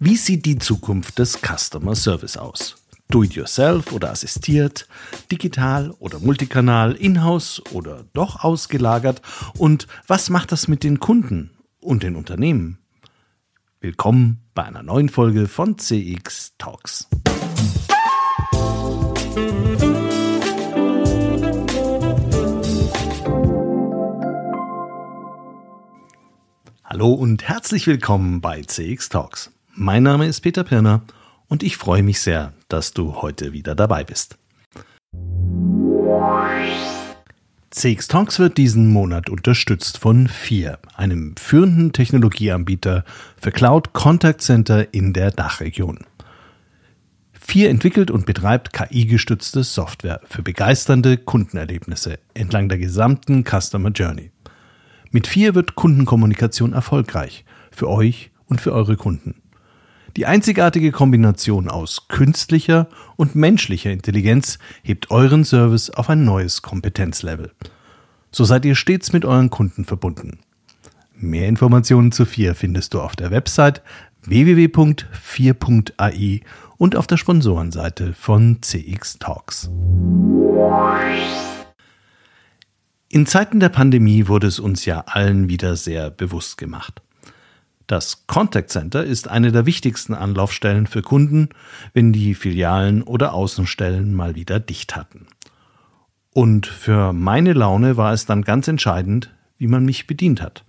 Wie sieht die Zukunft des Customer Service aus? Do-it-yourself oder assistiert, digital oder multikanal, in-house oder doch ausgelagert? Und was macht das mit den Kunden und den Unternehmen? Willkommen bei einer neuen Folge von CX Talks. Hallo und herzlich willkommen bei CX Talks. Mein Name ist Peter Pirner und ich freue mich sehr, dass du heute wieder dabei bist. CX Talks wird diesen Monat unterstützt von FIR, einem führenden Technologieanbieter für Cloud Contact Center in der Dachregion. FIR entwickelt und betreibt KI-gestützte Software für begeisternde Kundenerlebnisse entlang der gesamten Customer Journey. Mit FIR wird Kundenkommunikation erfolgreich für euch und für eure Kunden. Die einzigartige Kombination aus künstlicher und menschlicher Intelligenz hebt euren Service auf ein neues Kompetenzlevel. So seid ihr stets mit euren Kunden verbunden. Mehr Informationen zu 4 findest du auf der Website www.4.ai und auf der Sponsorenseite von CX Talks. In Zeiten der Pandemie wurde es uns ja allen wieder sehr bewusst gemacht. Das Contact Center ist eine der wichtigsten Anlaufstellen für Kunden, wenn die Filialen oder Außenstellen mal wieder dicht hatten. Und für meine Laune war es dann ganz entscheidend, wie man mich bedient hat.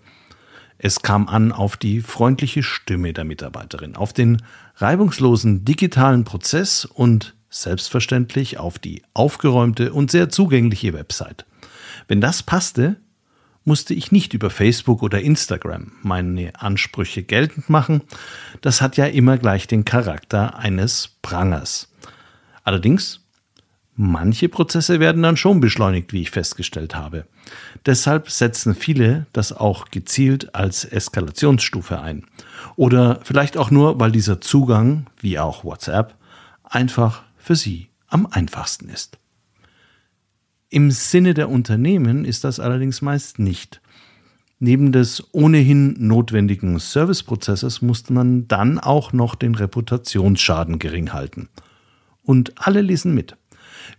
Es kam an auf die freundliche Stimme der Mitarbeiterin, auf den reibungslosen digitalen Prozess und selbstverständlich auf die aufgeräumte und sehr zugängliche Website. Wenn das passte, musste ich nicht über Facebook oder Instagram meine Ansprüche geltend machen. Das hat ja immer gleich den Charakter eines Prangers. Allerdings, manche Prozesse werden dann schon beschleunigt, wie ich festgestellt habe. Deshalb setzen viele das auch gezielt als Eskalationsstufe ein. Oder vielleicht auch nur, weil dieser Zugang, wie auch WhatsApp, einfach für sie am einfachsten ist. Im Sinne der Unternehmen ist das allerdings meist nicht. Neben des ohnehin notwendigen Serviceprozesses musste man dann auch noch den Reputationsschaden gering halten. Und alle lesen mit.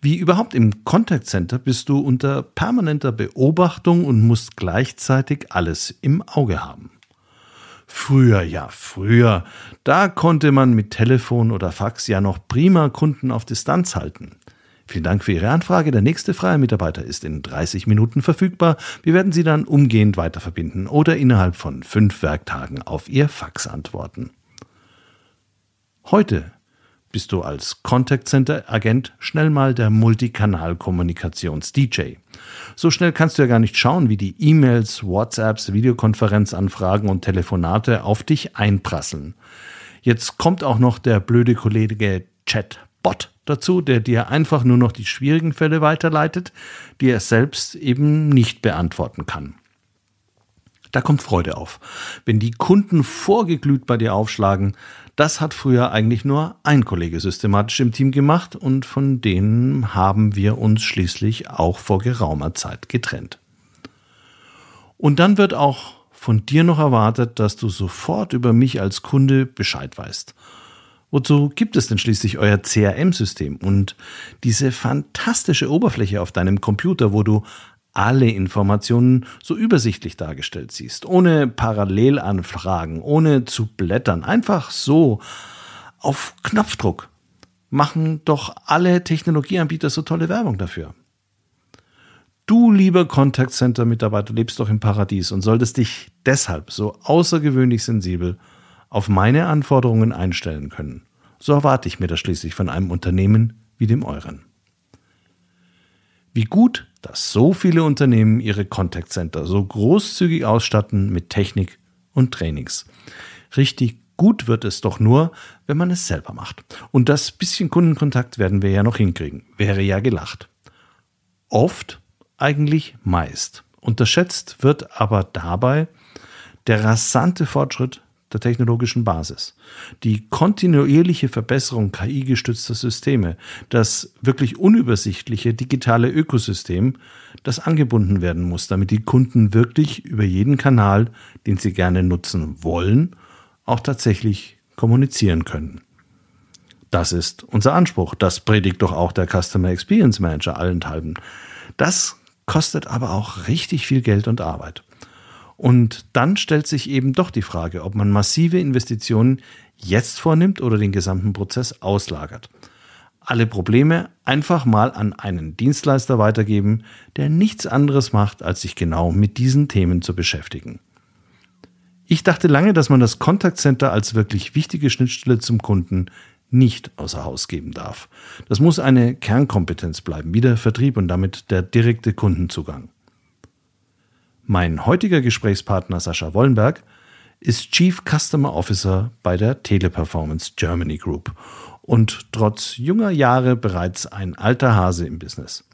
Wie überhaupt im Contact Center bist du unter permanenter Beobachtung und musst gleichzeitig alles im Auge haben. Früher, ja, früher, da konnte man mit Telefon oder Fax ja noch prima Kunden auf Distanz halten. Vielen Dank für Ihre Anfrage. Der nächste freie Mitarbeiter ist in 30 Minuten verfügbar. Wir werden Sie dann umgehend weiterverbinden oder innerhalb von fünf Werktagen auf Ihr Fax antworten. Heute bist du als Contact Center Agent schnell mal der Multikanal-Kommunikations-DJ. So schnell kannst du ja gar nicht schauen, wie die E-Mails, WhatsApps, Videokonferenzanfragen und Telefonate auf dich einprasseln. Jetzt kommt auch noch der blöde Kollege Chatbot dazu, der dir einfach nur noch die schwierigen Fälle weiterleitet, die er selbst eben nicht beantworten kann. Da kommt Freude auf. Wenn die Kunden vorgeglüht bei dir aufschlagen, das hat früher eigentlich nur ein Kollege systematisch im Team gemacht und von denen haben wir uns schließlich auch vor geraumer Zeit getrennt. Und dann wird auch von dir noch erwartet, dass du sofort über mich als Kunde Bescheid weißt Wozu gibt es denn schließlich euer CRM-System und diese fantastische Oberfläche auf deinem Computer, wo du alle Informationen so übersichtlich dargestellt siehst, ohne Parallelanfragen, ohne zu blättern, einfach so auf Knopfdruck machen doch alle Technologieanbieter so tolle Werbung dafür. Du, lieber Contact Center Mitarbeiter, lebst doch im Paradies und solltest dich deshalb so außergewöhnlich sensibel auf meine Anforderungen einstellen können. So erwarte ich mir das schließlich von einem Unternehmen wie dem euren. Wie gut, dass so viele Unternehmen ihre Contact Center so großzügig ausstatten mit Technik und Trainings. Richtig gut wird es doch nur, wenn man es selber macht. Und das bisschen Kundenkontakt werden wir ja noch hinkriegen. Wäre ja gelacht. Oft, eigentlich meist. Unterschätzt wird aber dabei der rasante Fortschritt der technologischen Basis. Die kontinuierliche Verbesserung KI-gestützter Systeme, das wirklich unübersichtliche digitale Ökosystem, das angebunden werden muss, damit die Kunden wirklich über jeden Kanal, den sie gerne nutzen wollen, auch tatsächlich kommunizieren können. Das ist unser Anspruch. Das predigt doch auch der Customer Experience Manager allenthalben. Das kostet aber auch richtig viel Geld und Arbeit. Und dann stellt sich eben doch die Frage, ob man massive Investitionen jetzt vornimmt oder den gesamten Prozess auslagert. Alle Probleme einfach mal an einen Dienstleister weitergeben, der nichts anderes macht, als sich genau mit diesen Themen zu beschäftigen. Ich dachte lange, dass man das Contact Center als wirklich wichtige Schnittstelle zum Kunden nicht außer Haus geben darf. Das muss eine Kernkompetenz bleiben, wie der Vertrieb und damit der direkte Kundenzugang. Mein heutiger Gesprächspartner Sascha Wollenberg ist Chief Customer Officer bei der Teleperformance Germany Group und trotz junger Jahre bereits ein alter Hase im Business.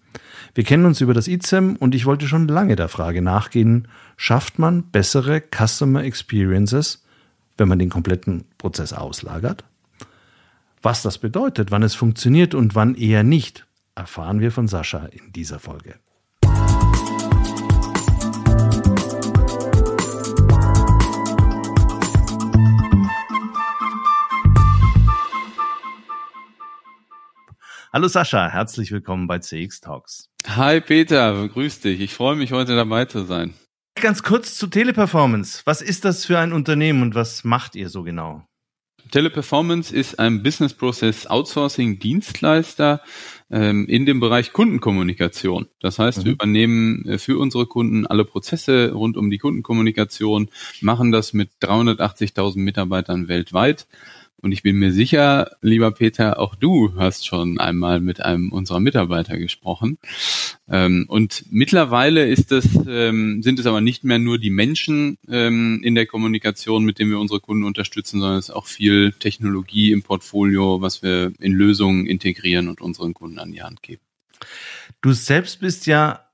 Wir kennen uns über das ICEM und ich wollte schon lange der Frage nachgehen, schafft man bessere Customer Experiences, wenn man den kompletten Prozess auslagert? Was das bedeutet, wann es funktioniert und wann eher nicht, erfahren wir von Sascha in dieser Folge. Hallo Sascha, herzlich willkommen bei CX Talks. Hi Peter, grüß dich. Ich freue mich heute dabei zu sein. Ganz kurz zu Teleperformance. Was ist das für ein Unternehmen und was macht ihr so genau? Teleperformance ist ein Business Process Outsourcing Dienstleister ähm, in dem Bereich Kundenkommunikation. Das heißt, mhm. wir übernehmen äh, für unsere Kunden alle Prozesse rund um die Kundenkommunikation, machen das mit 380.000 Mitarbeitern weltweit und ich bin mir sicher, lieber Peter, auch du hast schon einmal mit einem unserer Mitarbeiter gesprochen. Ähm, und mittlerweile ist es, ähm, sind es aber nicht mehr nur die Menschen ähm, in der Kommunikation, mit denen wir unsere Kunden unterstützen, sondern es ist auch viel Technologie im Portfolio, was wir in Lösungen integrieren und unseren Kunden an die Hand geben. Du selbst bist ja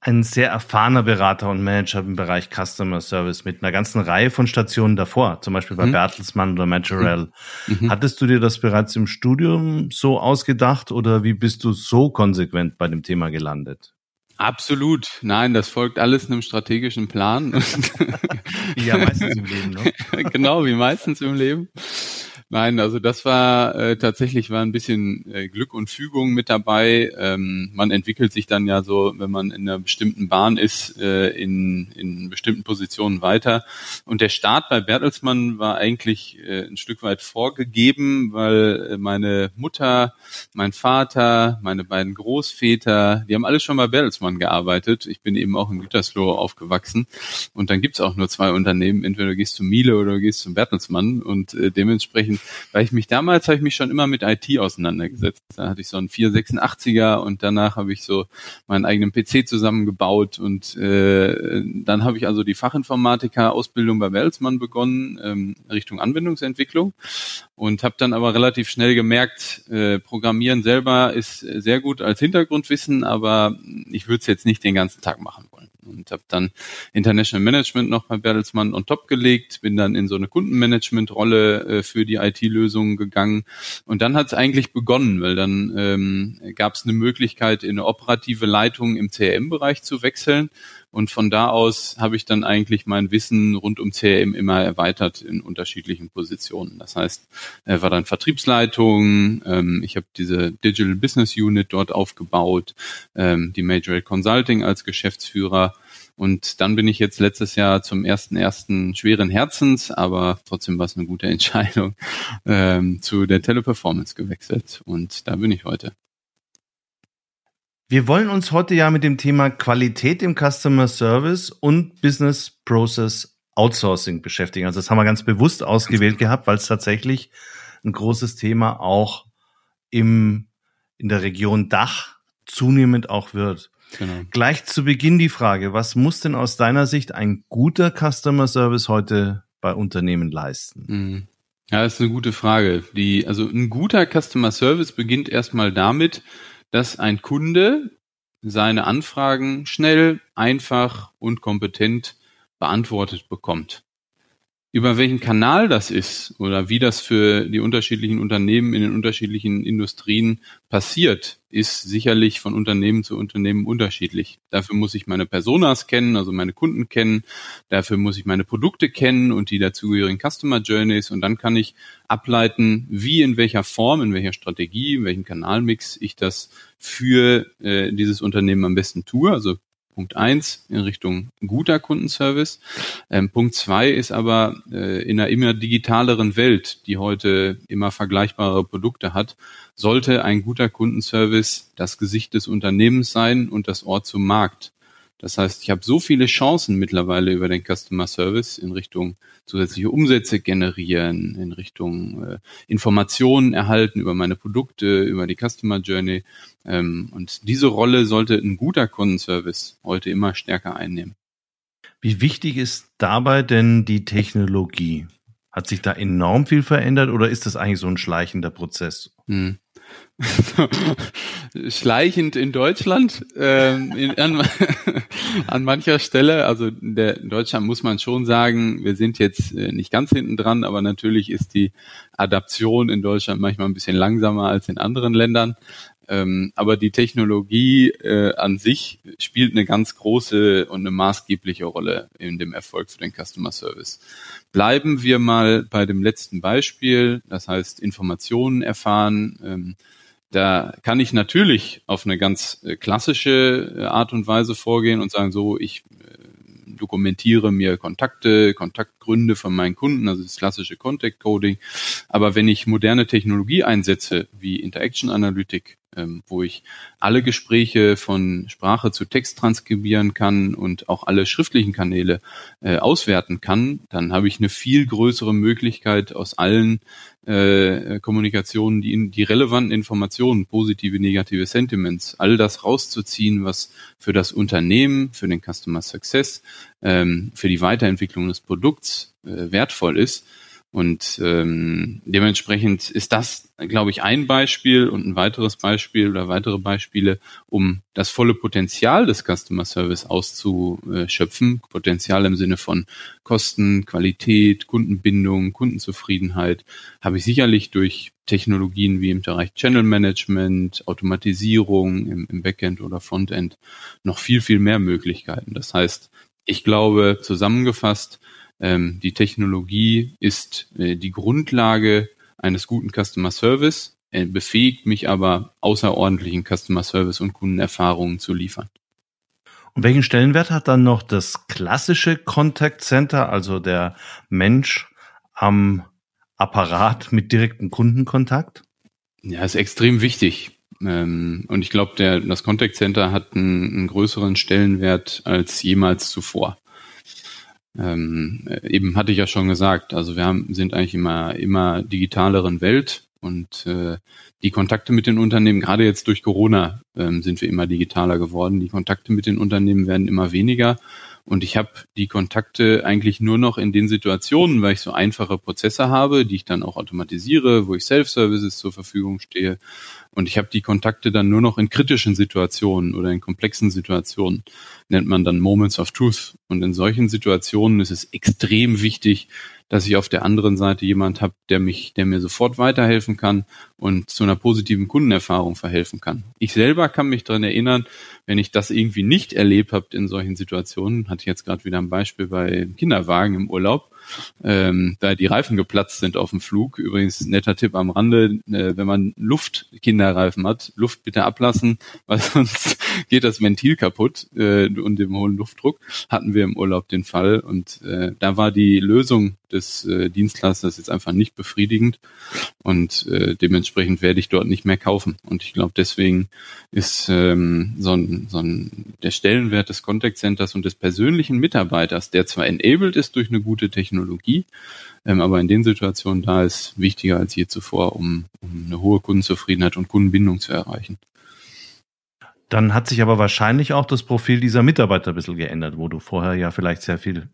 ein sehr erfahrener Berater und Manager im Bereich Customer Service mit einer ganzen Reihe von Stationen davor, zum Beispiel bei mhm. Bertelsmann oder Majorel. Mhm. mhm. Hattest du dir das bereits im Studium so ausgedacht oder wie bist du so konsequent bei dem Thema gelandet? Absolut. Nein, das folgt alles einem strategischen Plan. wie ja meistens im Leben, ne? genau, wie meistens im Leben. Nein, also das war äh, tatsächlich war ein bisschen äh, Glück und Fügung mit dabei. Ähm, man entwickelt sich dann ja so, wenn man in einer bestimmten Bahn ist, äh, in, in bestimmten Positionen weiter. Und der Start bei Bertelsmann war eigentlich äh, ein Stück weit vorgegeben, weil äh, meine Mutter, mein Vater, meine beiden Großväter, die haben alle schon bei Bertelsmann gearbeitet. Ich bin eben auch in Gütersloh aufgewachsen. Und dann gibt's auch nur zwei Unternehmen, entweder du gehst zu Miele oder du gehst zum Bertelsmann. Und äh, dementsprechend weil ich mich damals habe ich mich schon immer mit IT auseinandergesetzt. Da hatte ich so einen 486er und danach habe ich so meinen eigenen PC zusammengebaut und äh, dann habe ich also die Fachinformatiker-Ausbildung bei Welsmann begonnen, ähm, Richtung Anwendungsentwicklung und habe dann aber relativ schnell gemerkt, äh, Programmieren selber ist sehr gut als Hintergrundwissen, aber ich würde es jetzt nicht den ganzen Tag machen wollen und habe dann International Management noch bei Bertelsmann on top gelegt, bin dann in so eine Kundenmanagement-Rolle äh, für die IT-Lösungen gegangen. Und dann hat es eigentlich begonnen, weil dann ähm, gab es eine Möglichkeit, in eine operative Leitung im CRM-Bereich zu wechseln und von da aus habe ich dann eigentlich mein Wissen rund um CRM immer erweitert in unterschiedlichen Positionen. Das heißt, er war dann Vertriebsleitung, ähm, ich habe diese Digital Business Unit dort aufgebaut, ähm, die Major Consulting als Geschäftsführer. Und dann bin ich jetzt letztes Jahr zum ersten ersten schweren Herzens, aber trotzdem war es eine gute Entscheidung, ähm, zu der Teleperformance gewechselt. Und da bin ich heute. Wir wollen uns heute ja mit dem Thema Qualität im Customer Service und Business Process Outsourcing beschäftigen. Also das haben wir ganz bewusst ausgewählt gehabt, weil es tatsächlich ein großes Thema auch im, in der Region Dach zunehmend auch wird. Genau. Gleich zu Beginn die Frage, was muss denn aus deiner Sicht ein guter Customer Service heute bei Unternehmen leisten? Mhm. Ja, das ist eine gute Frage. Die, also ein guter Customer Service beginnt erstmal damit, dass ein Kunde seine Anfragen schnell, einfach und kompetent beantwortet bekommt. Über welchen Kanal das ist oder wie das für die unterschiedlichen Unternehmen in den unterschiedlichen Industrien passiert, ist sicherlich von Unternehmen zu Unternehmen unterschiedlich. Dafür muss ich meine Personas kennen, also meine Kunden kennen. Dafür muss ich meine Produkte kennen und die dazugehörigen Customer Journeys. Und dann kann ich ableiten, wie, in welcher Form, in welcher Strategie, in welchem Kanalmix ich das für äh, dieses Unternehmen am besten tue. Also Punkt eins in Richtung guter Kundenservice. Ähm, Punkt zwei ist aber äh, in einer immer digitaleren Welt, die heute immer vergleichbare Produkte hat, sollte ein guter Kundenservice das Gesicht des Unternehmens sein und das Ort zum Markt. Das heißt, ich habe so viele Chancen mittlerweile über den Customer Service in Richtung zusätzliche Umsätze generieren, in Richtung äh, Informationen erhalten über meine Produkte, über die Customer Journey. Ähm, und diese Rolle sollte ein guter Kundenservice heute immer stärker einnehmen. Wie wichtig ist dabei denn die Technologie? Hat sich da enorm viel verändert oder ist das eigentlich so ein schleichender Prozess? Hm. schleichend in Deutschland ähm, in, an, an, mancher Stelle. Also in, der, in, Deutschland muss man schon sagen, wir sind jetzt äh, nicht ganz hinten dran, aber natürlich ist die Adaption in Deutschland manchmal ein bisschen langsamer als in anderen Ländern. Ähm, aber die Technologie äh, an sich spielt eine ganz große und eine maßgebliche Rolle in dem Erfolg für den Customer Service. Bleiben wir mal bei dem letzten Beispiel, das heißt Informationen erfahren. Ähm, da kann ich natürlich auf eine ganz äh, klassische äh, Art und Weise vorgehen und sagen, so, ich äh, dokumentiere mir Kontakte, Kontaktgründe von meinen Kunden, also das klassische Contact Coding. Aber wenn ich moderne Technologie einsetze, wie Interaction Analytic, ähm, wo ich alle Gespräche von Sprache zu Text transkribieren kann und auch alle schriftlichen Kanäle äh, auswerten kann, dann habe ich eine viel größere Möglichkeit aus allen äh, Kommunikationen, die, die relevanten Informationen, positive, negative Sentiments, all das rauszuziehen, was für das Unternehmen, für den Customer Success, ähm, für die Weiterentwicklung des Produkts äh, wertvoll ist und ähm, dementsprechend ist das, glaube ich, ein Beispiel und ein weiteres Beispiel oder weitere Beispiele, um das volle Potenzial des Customer Service auszuschöpfen. Potenzial im Sinne von Kosten, Qualität, Kundenbindung, Kundenzufriedenheit, habe ich sicherlich durch Technologien wie im Bereich Channel Management, Automatisierung im, im Backend oder Frontend noch viel, viel mehr Möglichkeiten. Das heißt, ich glaube, zusammengefasst, ähm, die Technologie ist äh, die Grundlage eines guten Customer Service, er befähigt mich aber außerordentlichen Customer Service und Kundenerfahrungen zu liefern. Und welchen Stellenwert hat dann noch das klassische Contact Center, also der Mensch am Apparat mit direktem Kundenkontakt? Ja, ist extrem wichtig. Ähm, und ich glaube, das Contact Center hat einen, einen größeren Stellenwert als jemals zuvor ähm, eben hatte ich ja schon gesagt, also wir haben, sind eigentlich immer, immer digitaleren Welt und äh, die Kontakte mit den Unternehmen, gerade jetzt durch Corona, ähm, sind wir immer digitaler geworden. Die Kontakte mit den Unternehmen werden immer weniger. Und ich habe die Kontakte eigentlich nur noch in den Situationen, weil ich so einfache Prozesse habe, die ich dann auch automatisiere, wo ich Self-Services zur Verfügung stehe. Und ich habe die Kontakte dann nur noch in kritischen Situationen oder in komplexen Situationen, nennt man dann Moments of Truth. Und in solchen Situationen ist es extrem wichtig, dass ich auf der anderen Seite jemand habe, der mich, der mir sofort weiterhelfen kann und zu einer positiven Kundenerfahrung verhelfen kann. Ich selber kann mich daran erinnern, wenn ich das irgendwie nicht erlebt habe in solchen Situationen, hatte ich jetzt gerade wieder ein Beispiel bei Kinderwagen im Urlaub, ähm, da die Reifen geplatzt sind auf dem Flug. Übrigens netter Tipp am Rande, äh, wenn man Luftkinderreifen hat, Luft bitte ablassen, weil sonst geht das Ventil kaputt äh, und dem hohen Luftdruck. Hatten wir im Urlaub den Fall und äh, da war die Lösung des äh, Dienstleisters jetzt einfach nicht befriedigend und äh, dementsprechend werde ich dort nicht mehr kaufen. Und ich glaube, deswegen ist ähm, so, ein, so ein, der Stellenwert des Contact Centers und des persönlichen Mitarbeiters, der zwar enabled ist durch eine gute Technologie, ähm, aber in den Situationen da ist wichtiger als je zuvor, um, um eine hohe Kundenzufriedenheit und Kundenbindung zu erreichen. Dann hat sich aber wahrscheinlich auch das Profil dieser Mitarbeiter ein bisschen geändert, wo du vorher ja vielleicht sehr viel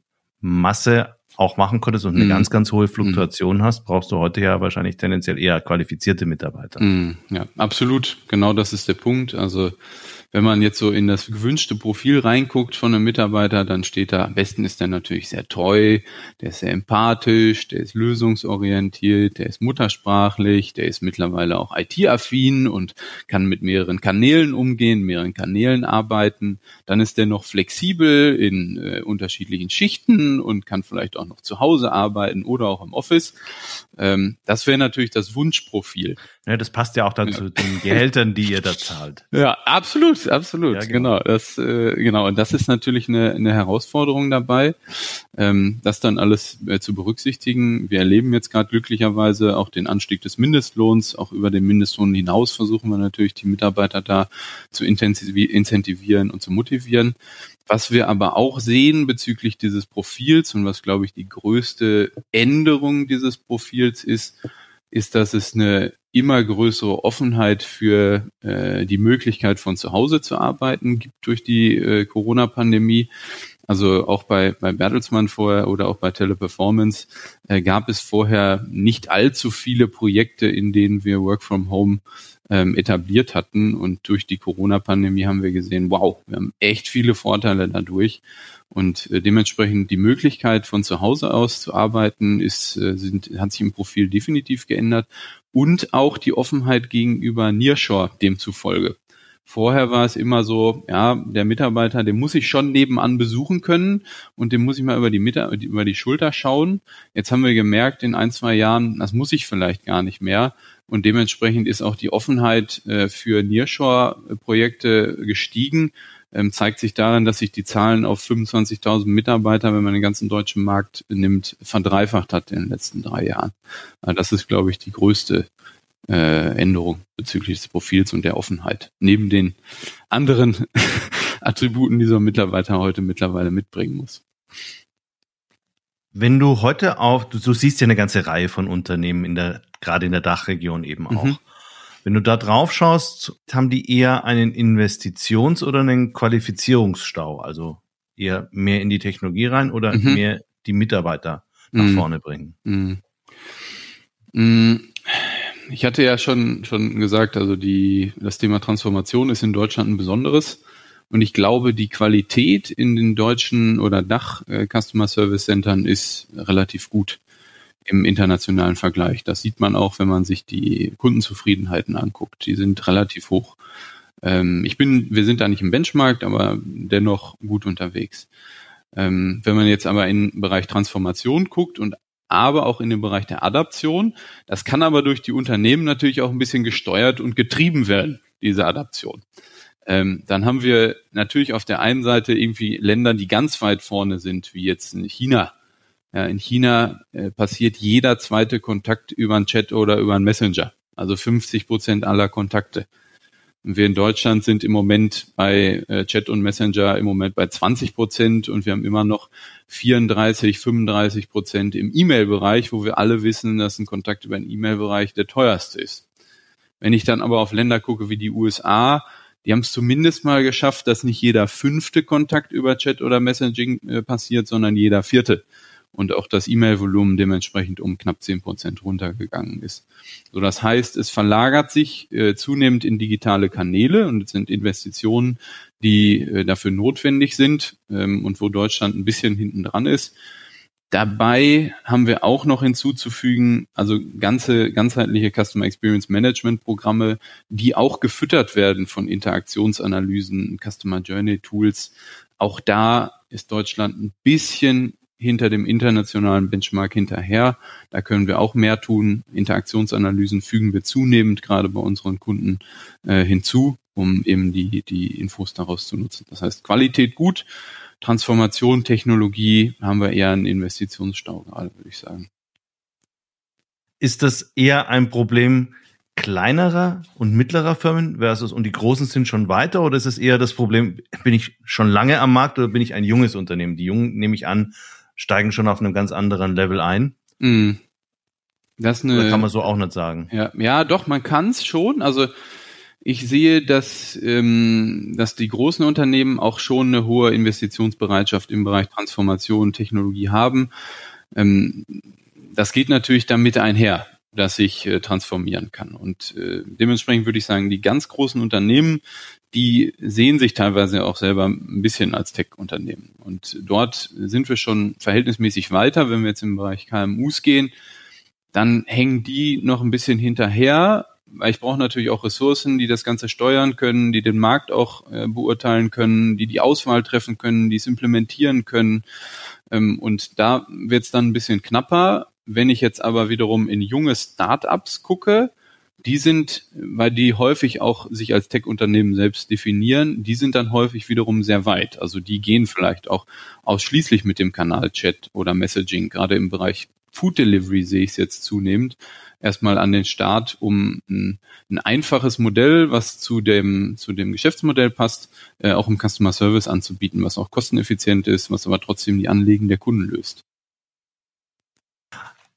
Masse auch machen konntest und eine mm. ganz, ganz hohe Fluktuation mm. hast, brauchst du heute ja wahrscheinlich tendenziell eher qualifizierte Mitarbeiter. Mm, ja, absolut. Genau das ist der Punkt. Also wenn man jetzt so in das gewünschte Profil reinguckt von einem Mitarbeiter, dann steht da, am besten ist er natürlich sehr treu, der ist sehr empathisch, der ist lösungsorientiert, der ist muttersprachlich, der ist mittlerweile auch IT-affin und kann mit mehreren Kanälen umgehen, mehreren Kanälen arbeiten. Dann ist der noch flexibel in äh, unterschiedlichen Schichten und kann vielleicht auch noch zu Hause arbeiten oder auch im Office. Ähm, das wäre natürlich das Wunschprofil. Ja, das passt ja auch dann ja. zu den Gehältern, die ihr da zahlt. Ja, absolut, absolut, ja, genau. genau. Das, äh, genau. Und das ist natürlich eine, eine Herausforderung dabei, ähm, das dann alles äh, zu berücksichtigen. Wir erleben jetzt gerade glücklicherweise auch den Anstieg des Mindestlohns. Auch über den Mindestlohn hinaus versuchen wir natürlich die Mitarbeiter da zu incentivieren und zu motivieren. Was wir aber auch sehen bezüglich dieses Profils und was, glaube ich, die größte Änderung dieses Profils ist, ist, dass es eine immer größere Offenheit für äh, die Möglichkeit von zu Hause zu arbeiten gibt durch die äh, Corona-Pandemie. Also auch bei, bei Bertelsmann vorher oder auch bei Teleperformance äh, gab es vorher nicht allzu viele Projekte, in denen wir Work from Home ähm, etabliert hatten. Und durch die Corona-Pandemie haben wir gesehen, wow, wir haben echt viele Vorteile dadurch. Und äh, dementsprechend die Möglichkeit von zu Hause aus zu arbeiten ist, äh, sind, hat sich im Profil definitiv geändert. Und auch die Offenheit gegenüber Nearshore demzufolge. Vorher war es immer so, ja, der Mitarbeiter, den muss ich schon nebenan besuchen können und dem muss ich mal über die, Mitar über die Schulter schauen. Jetzt haben wir gemerkt, in ein, zwei Jahren, das muss ich vielleicht gar nicht mehr. Und dementsprechend ist auch die Offenheit äh, für Nearshore-Projekte gestiegen. Ähm, zeigt sich darin, dass sich die Zahlen auf 25.000 Mitarbeiter, wenn man den ganzen deutschen Markt nimmt, verdreifacht hat in den letzten drei Jahren. Also das ist, glaube ich, die größte äh, Änderung bezüglich des Profils und der Offenheit. Neben den anderen Attributen, die so ein Mitarbeiter heute mittlerweile mitbringen muss. Wenn du heute auf, du, du, siehst ja eine ganze Reihe von Unternehmen in der, gerade in der Dachregion eben auch. Mhm. Wenn du da drauf schaust, haben die eher einen Investitions- oder einen Qualifizierungsstau, also eher mehr in die Technologie rein oder mhm. mehr die Mitarbeiter nach mhm. vorne bringen? Mhm. Mhm. Ich hatte ja schon, schon gesagt, also die, das Thema Transformation ist in Deutschland ein besonderes. Und ich glaube, die Qualität in den deutschen oder Dach äh, Service Centern ist relativ gut im internationalen Vergleich. Das sieht man auch, wenn man sich die Kundenzufriedenheiten anguckt. Die sind relativ hoch. Ähm, ich bin, wir sind da nicht im Benchmark, aber dennoch gut unterwegs. Ähm, wenn man jetzt aber in den Bereich Transformation guckt und aber auch in den Bereich der Adaption, das kann aber durch die Unternehmen natürlich auch ein bisschen gesteuert und getrieben werden, diese Adaption. Ähm, dann haben wir natürlich auf der einen Seite irgendwie Länder, die ganz weit vorne sind, wie jetzt in China. Ja, in China äh, passiert jeder zweite Kontakt über einen Chat oder über einen Messenger. Also 50 Prozent aller Kontakte. Und wir in Deutschland sind im Moment bei äh, Chat und Messenger im Moment bei 20 Prozent und wir haben immer noch 34, 35 Prozent im E-Mail-Bereich, wo wir alle wissen, dass ein Kontakt über den E-Mail-Bereich der teuerste ist. Wenn ich dann aber auf Länder gucke wie die USA, die haben es zumindest mal geschafft, dass nicht jeder fünfte Kontakt über Chat oder Messaging äh, passiert, sondern jeder vierte. Und auch das E-Mail-Volumen dementsprechend um knapp zehn Prozent runtergegangen ist. So, das heißt, es verlagert sich äh, zunehmend in digitale Kanäle und es sind Investitionen, die äh, dafür notwendig sind ähm, und wo Deutschland ein bisschen hinten dran ist. Dabei haben wir auch noch hinzuzufügen, also ganze ganzheitliche Customer Experience Management Programme, die auch gefüttert werden von Interaktionsanalysen, Customer Journey Tools. Auch da ist Deutschland ein bisschen hinter dem internationalen Benchmark hinterher. Da können wir auch mehr tun. Interaktionsanalysen fügen wir zunehmend gerade bei unseren Kunden äh, hinzu, um eben die, die Infos daraus zu nutzen. Das heißt, Qualität gut, Transformation, Technologie haben wir eher einen Investitionsstau gerade, würde ich sagen. Ist das eher ein Problem kleinerer und mittlerer Firmen versus und die großen sind schon weiter oder ist es eher das Problem, bin ich schon lange am Markt oder bin ich ein junges Unternehmen? Die Jungen, nehme ich an, steigen schon auf einem ganz anderen Level ein. Mm. Das eine, kann man so auch nicht sagen. Ja, ja doch, man kann es schon. Also ich sehe, dass, ähm, dass die großen Unternehmen auch schon eine hohe Investitionsbereitschaft im Bereich Transformation, Technologie haben. Ähm, das geht natürlich damit einher. das ich äh, transformieren kann. Und äh, dementsprechend würde ich sagen, die ganz großen Unternehmen, die sehen sich teilweise auch selber ein bisschen als Tech-Unternehmen. Und dort sind wir schon verhältnismäßig weiter, wenn wir jetzt im Bereich KMUs gehen. Dann hängen die noch ein bisschen hinterher, ich brauche natürlich auch Ressourcen, die das Ganze steuern können, die den Markt auch äh, beurteilen können, die die Auswahl treffen können, die es implementieren können. Ähm, und da wird es dann ein bisschen knapper. Wenn ich jetzt aber wiederum in junge Startups gucke, die sind, weil die häufig auch sich als Tech-Unternehmen selbst definieren, die sind dann häufig wiederum sehr weit. Also die gehen vielleicht auch ausschließlich mit dem Kanal Chat oder Messaging. Gerade im Bereich Food Delivery sehe ich es jetzt zunehmend erstmal an den Start, um ein, ein, einfaches Modell, was zu dem, zu dem Geschäftsmodell passt, äh, auch im Customer Service anzubieten, was auch kosteneffizient ist, was aber trotzdem die Anliegen der Kunden löst.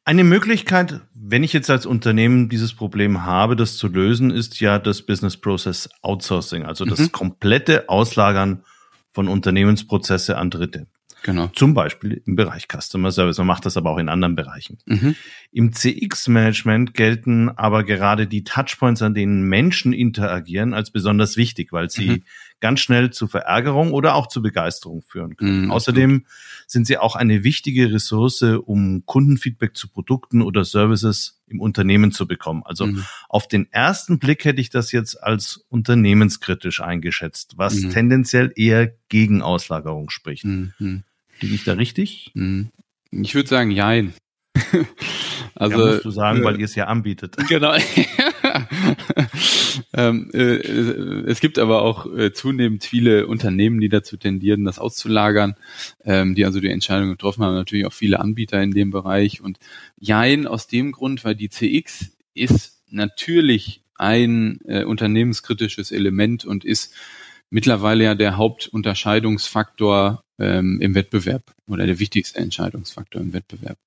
Eine Möglichkeit, wenn ich jetzt als Unternehmen dieses Problem habe, das zu lösen, ist ja das Business Process Outsourcing, also das mhm. komplette Auslagern von Unternehmensprozesse an Dritte. Genau. Zum Beispiel im Bereich Customer Service. Man macht das aber auch in anderen Bereichen. Mhm. Im CX-Management gelten aber gerade die Touchpoints, an denen Menschen interagieren, als besonders wichtig, weil sie mhm. Ganz schnell zu Verärgerung oder auch zu Begeisterung führen können. Mhm, Außerdem sind sie auch eine wichtige Ressource, um Kundenfeedback zu Produkten oder Services im Unternehmen zu bekommen. Also mhm. auf den ersten Blick hätte ich das jetzt als unternehmenskritisch eingeschätzt, was mhm. tendenziell eher gegen Auslagerung spricht. Mhm. Liege ich da richtig? Mhm. Ich würde sagen, jein. Also ja, musst du sagen, äh, weil ihr es ja anbietet. Genau. ähm, äh, es gibt aber auch äh, zunehmend viele Unternehmen, die dazu tendieren, das auszulagern, ähm, die also die Entscheidung getroffen haben. Natürlich auch viele Anbieter in dem Bereich. Und jein aus dem Grund, weil die CX ist natürlich ein äh, unternehmenskritisches Element und ist mittlerweile ja der Hauptunterscheidungsfaktor ähm, im Wettbewerb oder der wichtigste Entscheidungsfaktor im Wettbewerb.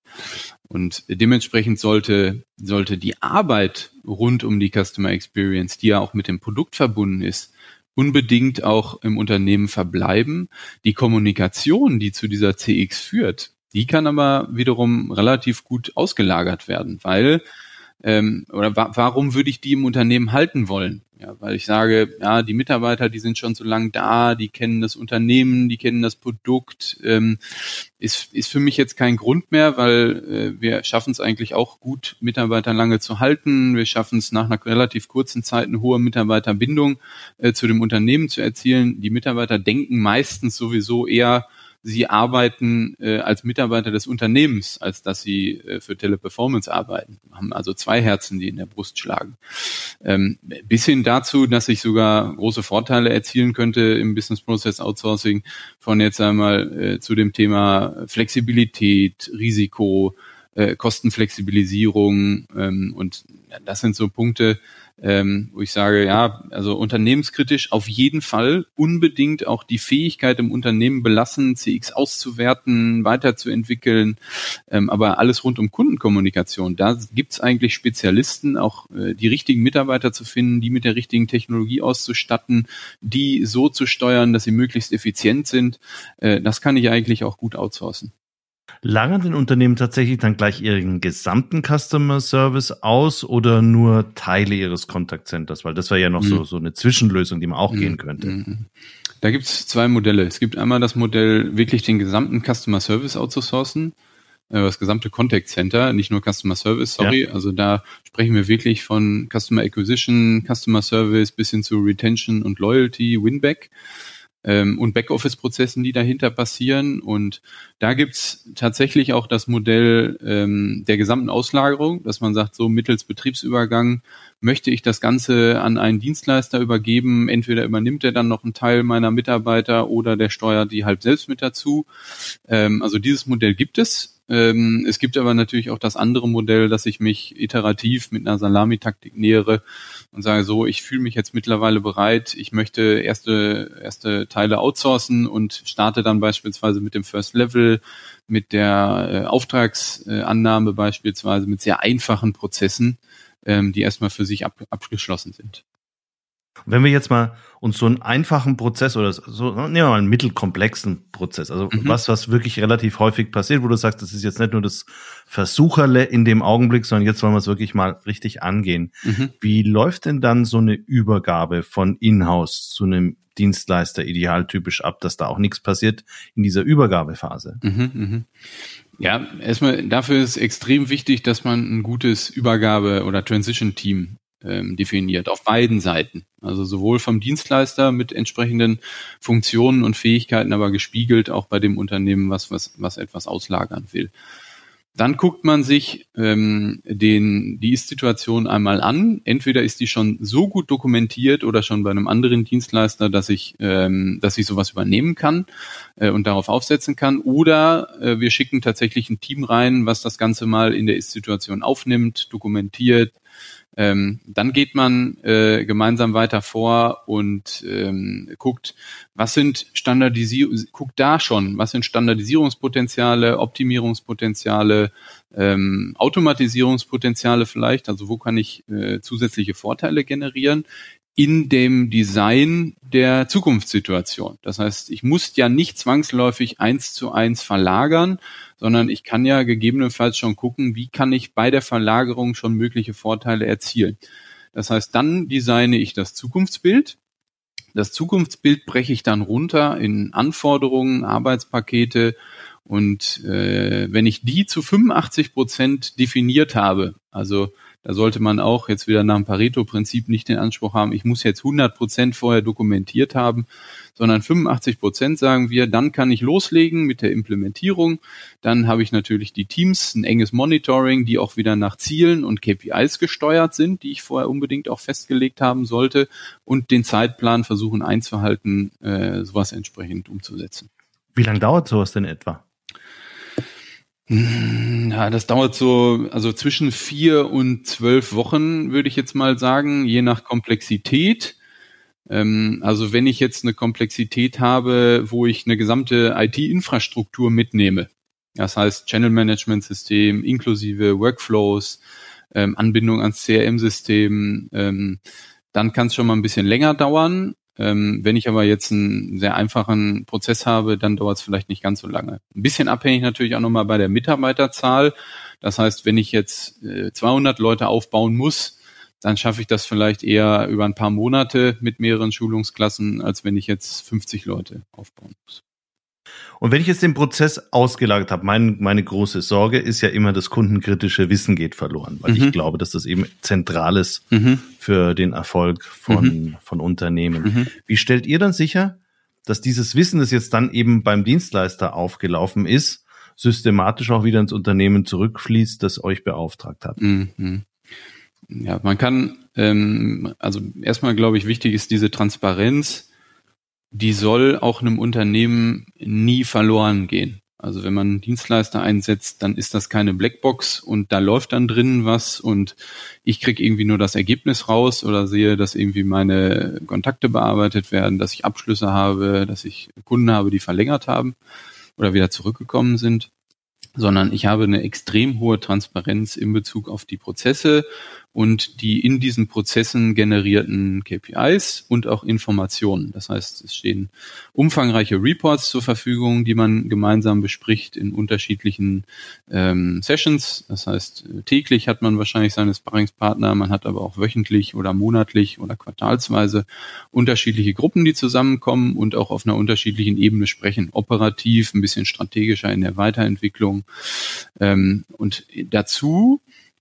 Und dementsprechend sollte, sollte die Arbeit rund um die Customer Experience, die ja auch mit dem Produkt verbunden ist, unbedingt auch im Unternehmen verbleiben. Die Kommunikation, die zu dieser CX führt, die kann aber wiederum relativ gut ausgelagert werden, weil ähm, oder wa warum würde ich die im Unternehmen halten wollen? Ja, weil ich sage, ja, die Mitarbeiter, die sind schon so lange da, die kennen das Unternehmen, die kennen das Produkt, ähm, ist, ist für mich jetzt kein Grund mehr, weil äh, wir schaffen es eigentlich auch gut, Mitarbeiter lange zu halten. Wir schaffen es nach einer relativ kurzen Zeit eine hohe Mitarbeiterbindung äh, zu dem Unternehmen zu erzielen. Die Mitarbeiter denken meistens sowieso eher sie arbeiten äh, als Mitarbeiter des Unternehmens, als dass sie äh, für Teleperformance arbeiten. Haben also zwei Herzen, die in der Brust schlagen. Ähm, bis hin dazu, dass ich sogar große Vorteile erzielen könnte im Business Process Outsourcing von jetzt einmal äh, zu dem Thema Flexibilität, Risiko, äh, Kostenflexibilisierung ähm, und das sind so Punkte, ähm, wo ich sage, ja, also unternehmenskritisch auf jeden Fall unbedingt auch die Fähigkeit im Unternehmen belassen, CX auszuwerten, weiterzuentwickeln, ähm, aber alles rund um Kundenkommunikation, da gibt's eigentlich Spezialisten, auch äh, die richtigen Mitarbeiter zu finden, die mit der richtigen Technologie auszustatten, die so zu steuern, dass sie möglichst effizient sind. Äh, das kann ich eigentlich auch gut outsourcen. Lagern den Unternehmen tatsächlich dann gleich ihren gesamten Customer Service aus oder nur Teile ihres Contact Centers? Weil das wäre ja noch mhm. so, so eine Zwischenlösung, die man auch mhm. gehen könnte. Mhm. Da gibt es zwei Modelle. Es gibt einmal das Modell, wirklich den gesamten Customer Service outzusourcen, äh, das gesamte Contact Center, nicht nur Customer Service, sorry. Ja. Also da sprechen wir wirklich von Customer Acquisition, Customer Service bis hin zu Retention und Loyalty, Winback ähm, und Backoffice-Prozessen, die dahinter passieren. Und da gibt's tatsächlich auch das Modell ähm, der gesamten Auslagerung, dass man sagt, so mittels Betriebsübergang möchte ich das Ganze an einen Dienstleister übergeben. Entweder übernimmt er dann noch einen Teil meiner Mitarbeiter oder der steuert die halb selbst mit dazu. Ähm, also dieses Modell gibt es. Ähm, es gibt aber natürlich auch das andere Modell, dass ich mich iterativ mit einer Salamitaktik nähere und sage so, ich fühle mich jetzt mittlerweile bereit, ich möchte erste, erste Teile outsourcen und starte dann beispielsweise mit dem First Level, mit der äh, Auftragsannahme beispielsweise, mit sehr einfachen Prozessen, ähm, die erstmal für sich ab, abgeschlossen sind. Wenn wir jetzt mal uns so einen einfachen Prozess oder so, nehmen wir mal einen mittelkomplexen Prozess, also mhm. was, was wirklich relativ häufig passiert, wo du sagst, das ist jetzt nicht nur das Versucherle in dem Augenblick, sondern jetzt wollen wir es wirklich mal richtig angehen. Mhm. Wie läuft denn dann so eine Übergabe von Inhouse zu einem Dienstleister idealtypisch ab, dass da auch nichts passiert in dieser Übergabephase? Mhm, mh. Ja, erstmal dafür ist extrem wichtig, dass man ein gutes Übergabe- oder Transition-Team ähm, definiert, auf beiden Seiten. Also sowohl vom Dienstleister mit entsprechenden Funktionen und Fähigkeiten, aber gespiegelt auch bei dem Unternehmen, was, was, was etwas auslagern will. Dann guckt man sich ähm, den, die Ist-Situation einmal an. Entweder ist die schon so gut dokumentiert oder schon bei einem anderen Dienstleister, dass ich, ähm, dass ich sowas übernehmen kann äh, und darauf aufsetzen kann. Oder äh, wir schicken tatsächlich ein Team rein, was das Ganze mal in der Ist-Situation aufnimmt, dokumentiert, ähm, dann geht man äh, gemeinsam weiter vor und ähm, guckt, was sind Standardisierung, guckt da schon, was sind Standardisierungspotenziale, Optimierungspotenziale, ähm, Automatisierungspotenziale vielleicht, also wo kann ich äh, zusätzliche Vorteile generieren in dem Design der Zukunftssituation. Das heißt, ich muss ja nicht zwangsläufig eins zu eins verlagern, sondern ich kann ja gegebenenfalls schon gucken, wie kann ich bei der Verlagerung schon mögliche Vorteile erzielen. Das heißt, dann designe ich das Zukunftsbild. Das Zukunftsbild breche ich dann runter in Anforderungen, Arbeitspakete und äh, wenn ich die zu 85 Prozent definiert habe, also da sollte man auch jetzt wieder nach dem Pareto-Prinzip nicht den Anspruch haben, ich muss jetzt 100 Prozent vorher dokumentiert haben, sondern 85 Prozent sagen wir, dann kann ich loslegen mit der Implementierung. Dann habe ich natürlich die Teams, ein enges Monitoring, die auch wieder nach Zielen und KPIs gesteuert sind, die ich vorher unbedingt auch festgelegt haben sollte und den Zeitplan versuchen einzuhalten, äh, sowas entsprechend umzusetzen. Wie lange dauert sowas denn etwa? Ja, das dauert so, also zwischen vier und zwölf Wochen, würde ich jetzt mal sagen, je nach Komplexität. Ähm, also wenn ich jetzt eine Komplexität habe, wo ich eine gesamte IT-Infrastruktur mitnehme, das heißt Channel Management System inklusive Workflows, ähm, Anbindung ans CRM-System, ähm, dann kann es schon mal ein bisschen länger dauern. Ähm, wenn ich aber jetzt einen sehr einfachen Prozess habe, dann dauert es vielleicht nicht ganz so lange. Ein bisschen abhängig natürlich auch nochmal bei der Mitarbeiterzahl. Das heißt, wenn ich jetzt äh, 200 Leute aufbauen muss, dann schaffe ich das vielleicht eher über ein paar Monate mit mehreren Schulungsklassen, als wenn ich jetzt 50 Leute aufbauen muss. Und wenn ich jetzt den Prozess ausgelagert habe, mein, meine große Sorge ist ja immer, das kundenkritische Wissen geht verloren, weil mhm. ich glaube, dass das eben zentral ist mhm. für den Erfolg von, mhm. von Unternehmen. Mhm. Wie stellt ihr dann sicher, dass dieses Wissen, das jetzt dann eben beim Dienstleister aufgelaufen ist, systematisch auch wieder ins Unternehmen zurückfließt, das euch beauftragt hat? Mhm. Ja, man kann, ähm, also erstmal glaube ich, wichtig ist diese Transparenz die soll auch einem Unternehmen nie verloren gehen. Also wenn man einen Dienstleister einsetzt, dann ist das keine Blackbox und da läuft dann drinnen was und ich krieg irgendwie nur das Ergebnis raus oder sehe, dass irgendwie meine Kontakte bearbeitet werden, dass ich Abschlüsse habe, dass ich Kunden habe, die verlängert haben oder wieder zurückgekommen sind, sondern ich habe eine extrem hohe Transparenz in Bezug auf die Prozesse und die in diesen Prozessen generierten KPIs und auch Informationen. Das heißt, es stehen umfangreiche Reports zur Verfügung, die man gemeinsam bespricht in unterschiedlichen ähm, Sessions. Das heißt, täglich hat man wahrscheinlich seine Sparringspartner, man hat aber auch wöchentlich oder monatlich oder quartalsweise unterschiedliche Gruppen, die zusammenkommen und auch auf einer unterschiedlichen Ebene sprechen. Operativ, ein bisschen strategischer in der Weiterentwicklung. Ähm, und dazu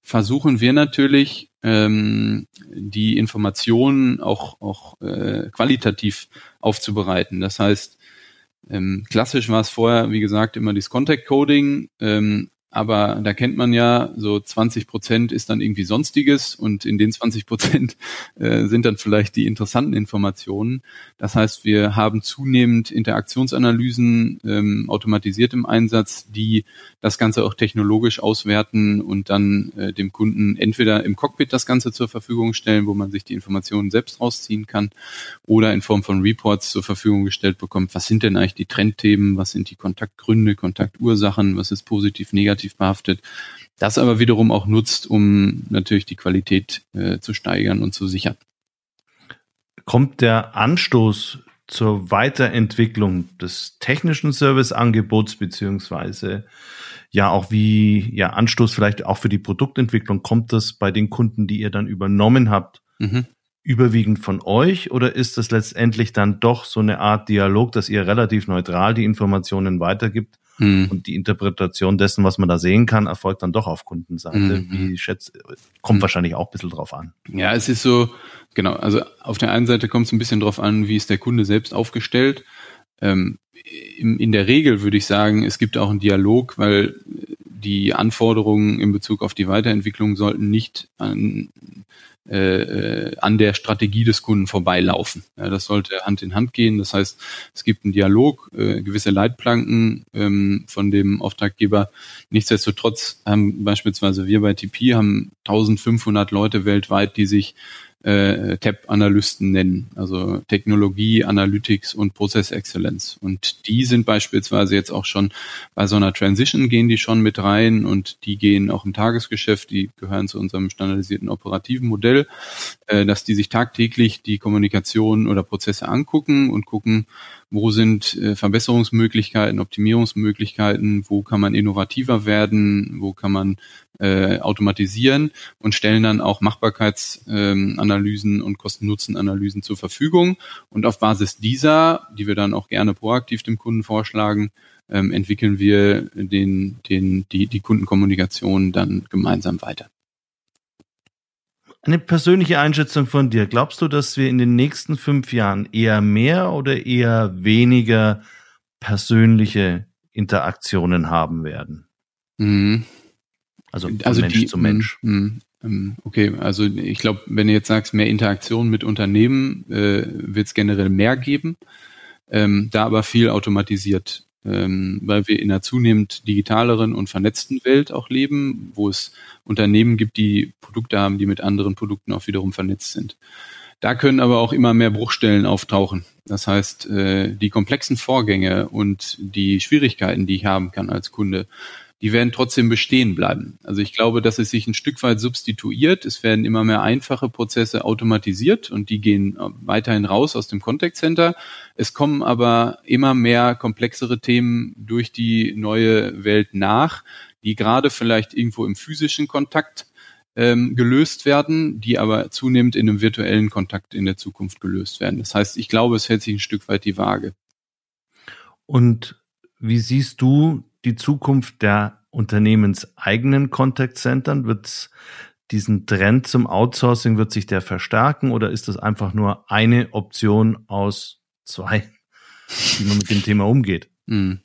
versuchen wir natürlich ähm, die Informationen auch, auch äh, qualitativ aufzubereiten. Das heißt, ähm, klassisch war es vorher, wie gesagt, immer das Contact Coding, ähm, aber da kennt man ja, so 20 Prozent ist dann irgendwie Sonstiges und in den 20 Prozent äh, sind dann vielleicht die interessanten Informationen. Das heißt, wir haben zunehmend Interaktionsanalysen ähm, automatisiert im Einsatz, die das Ganze auch technologisch auswerten und dann äh, dem Kunden entweder im Cockpit das Ganze zur Verfügung stellen, wo man sich die Informationen selbst rausziehen kann, oder in Form von Reports zur Verfügung gestellt bekommt. Was sind denn eigentlich die Trendthemen? Was sind die Kontaktgründe, Kontaktursachen? Was ist positiv, negativ? Negativ behaftet. Das aber wiederum auch nutzt, um natürlich die Qualität äh, zu steigern und zu sichern. kommt der Anstoß zur Weiterentwicklung des technischen Serviceangebots beziehungsweise ja auch wie ja Anstoß vielleicht auch für die Produktentwicklung kommt das bei den Kunden, die ihr dann übernommen habt, mhm. überwiegend von euch oder ist das letztendlich dann doch so eine Art Dialog, dass ihr relativ neutral die Informationen weitergibt mhm. und die Interpretation dessen, was man da sehen kann, erfolgt dann doch auf Kundenseite? Mhm. Wie schätzt, kommt wahrscheinlich auch ein bisschen drauf an. Ja, es ist so, genau, also auf der einen Seite kommt es ein bisschen drauf an, wie ist der Kunde selbst aufgestellt. Ähm, in, in der Regel würde ich sagen, es gibt auch einen Dialog, weil die Anforderungen in Bezug auf die Weiterentwicklung sollten nicht an, äh, äh, an der Strategie des Kunden vorbeilaufen. Ja, das sollte Hand in Hand gehen. Das heißt, es gibt einen Dialog, äh, gewisse Leitplanken ähm, von dem Auftraggeber. Nichtsdestotrotz haben beispielsweise wir bei TP haben 1500 Leute weltweit, die sich äh, TAP-Analysten nennen, also Technologie, Analytics und Prozessexzellenz. Und die sind beispielsweise jetzt auch schon bei so einer Transition gehen die schon mit rein und die gehen auch im Tagesgeschäft, die gehören zu unserem standardisierten operativen Modell, äh, dass die sich tagtäglich die Kommunikation oder Prozesse angucken und gucken, wo sind äh, Verbesserungsmöglichkeiten, Optimierungsmöglichkeiten, wo kann man innovativer werden, wo kann man äh, automatisieren und stellen dann auch Machbarkeitsanalysen ähm, und Kosten-Nutzen-Analysen zur Verfügung. Und auf Basis dieser, die wir dann auch gerne proaktiv dem Kunden vorschlagen, ähm, entwickeln wir den, den, die, die Kundenkommunikation dann gemeinsam weiter. Eine persönliche Einschätzung von dir. Glaubst du, dass wir in den nächsten fünf Jahren eher mehr oder eher weniger persönliche Interaktionen haben werden? Mhm. Also von also Mensch die, zu Mensch. Mh, mh, okay, also ich glaube, wenn du jetzt sagst, mehr Interaktion mit Unternehmen, äh, wird es generell mehr geben. Ähm, da aber viel automatisiert ähm, weil wir in einer zunehmend digitaleren und vernetzten Welt auch leben, wo es Unternehmen gibt, die Produkte haben, die mit anderen Produkten auch wiederum vernetzt sind. Da können aber auch immer mehr Bruchstellen auftauchen. Das heißt, äh, die komplexen Vorgänge und die Schwierigkeiten, die ich haben kann als Kunde, die werden trotzdem bestehen bleiben. Also ich glaube, dass es sich ein Stück weit substituiert. Es werden immer mehr einfache Prozesse automatisiert und die gehen äh, weiterhin raus aus dem Contact Center. Es kommen aber immer mehr komplexere Themen durch die neue Welt nach, die gerade vielleicht irgendwo im physischen Kontakt ähm, gelöst werden, die aber zunehmend in einem virtuellen Kontakt in der Zukunft gelöst werden. Das heißt, ich glaube, es hält sich ein Stück weit die Waage. Und wie siehst du die Zukunft der unternehmenseigenen Contact Centern? Wird diesen Trend zum Outsourcing, wird sich der verstärken oder ist das einfach nur eine Option aus zwei, wie man mit dem Thema umgeht? Hm.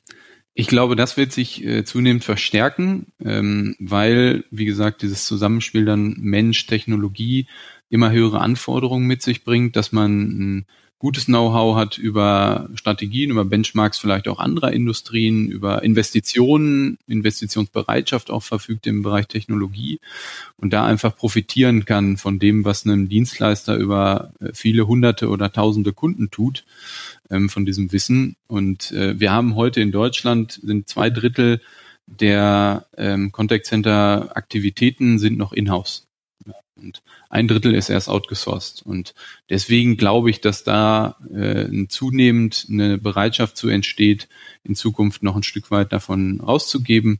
Ich glaube, das wird sich äh, zunehmend verstärken, ähm, weil, wie gesagt, dieses Zusammenspiel dann Mensch, Technologie immer höhere Anforderungen mit sich bringt, dass man ein gutes Know-how hat über Strategien, über Benchmarks vielleicht auch anderer Industrien, über Investitionen, Investitionsbereitschaft auch verfügt im Bereich Technologie und da einfach profitieren kann von dem, was einem Dienstleister über äh, viele hunderte oder tausende Kunden tut, ähm, von diesem Wissen. Und äh, wir haben heute in Deutschland sind zwei Drittel der ähm, Contact Center Aktivitäten sind noch in-house. Und ein Drittel ist erst outgesourced. Und deswegen glaube ich, dass da äh, zunehmend eine Bereitschaft zu entsteht, in Zukunft noch ein Stück weit davon rauszugeben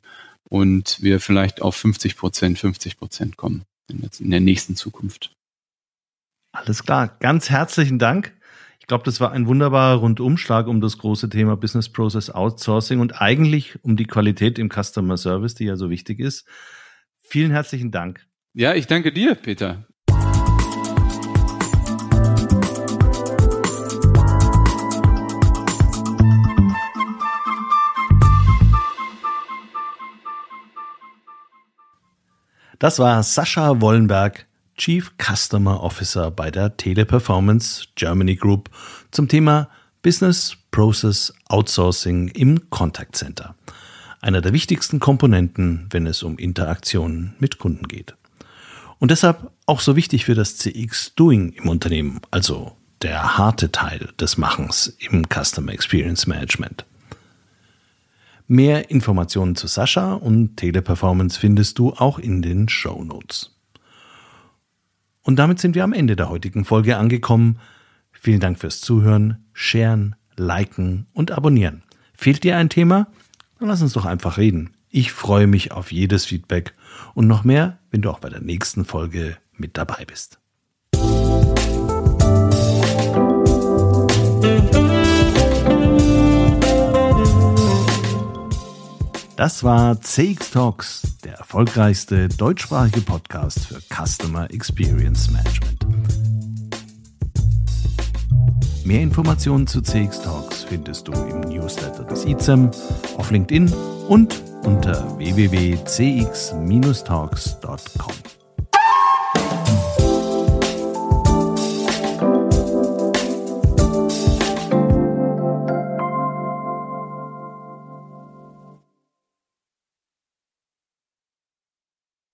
und wir vielleicht auf 50 Prozent, 50 Prozent kommen in der nächsten Zukunft. Alles klar. Ganz herzlichen Dank. Ich glaube, das war ein wunderbarer Rundumschlag um das große Thema Business Process Outsourcing und eigentlich um die Qualität im Customer Service, die ja so wichtig ist. Vielen herzlichen Dank. Ja, ich danke dir, Peter. Das war Sascha Wollenberg, Chief Customer Officer bei der Teleperformance Germany Group zum Thema Business Process Outsourcing im Contact Center. Einer der wichtigsten Komponenten, wenn es um Interaktionen mit Kunden geht. Und deshalb auch so wichtig für das CX Doing im Unternehmen, also der harte Teil des Machens im Customer Experience Management. Mehr Informationen zu Sascha und Teleperformance findest du auch in den Show Notes. Und damit sind wir am Ende der heutigen Folge angekommen. Vielen Dank fürs Zuhören, Sharen, Liken und Abonnieren. Fehlt dir ein Thema? Dann lass uns doch einfach reden. Ich freue mich auf jedes Feedback und noch mehr, wenn du auch bei der nächsten Folge mit dabei bist. Das war CX Talks, der erfolgreichste deutschsprachige Podcast für Customer Experience Management. Mehr Informationen zu CX Talks findest du im Newsletter des ICEM, auf LinkedIn und unter www.cx-talks.com.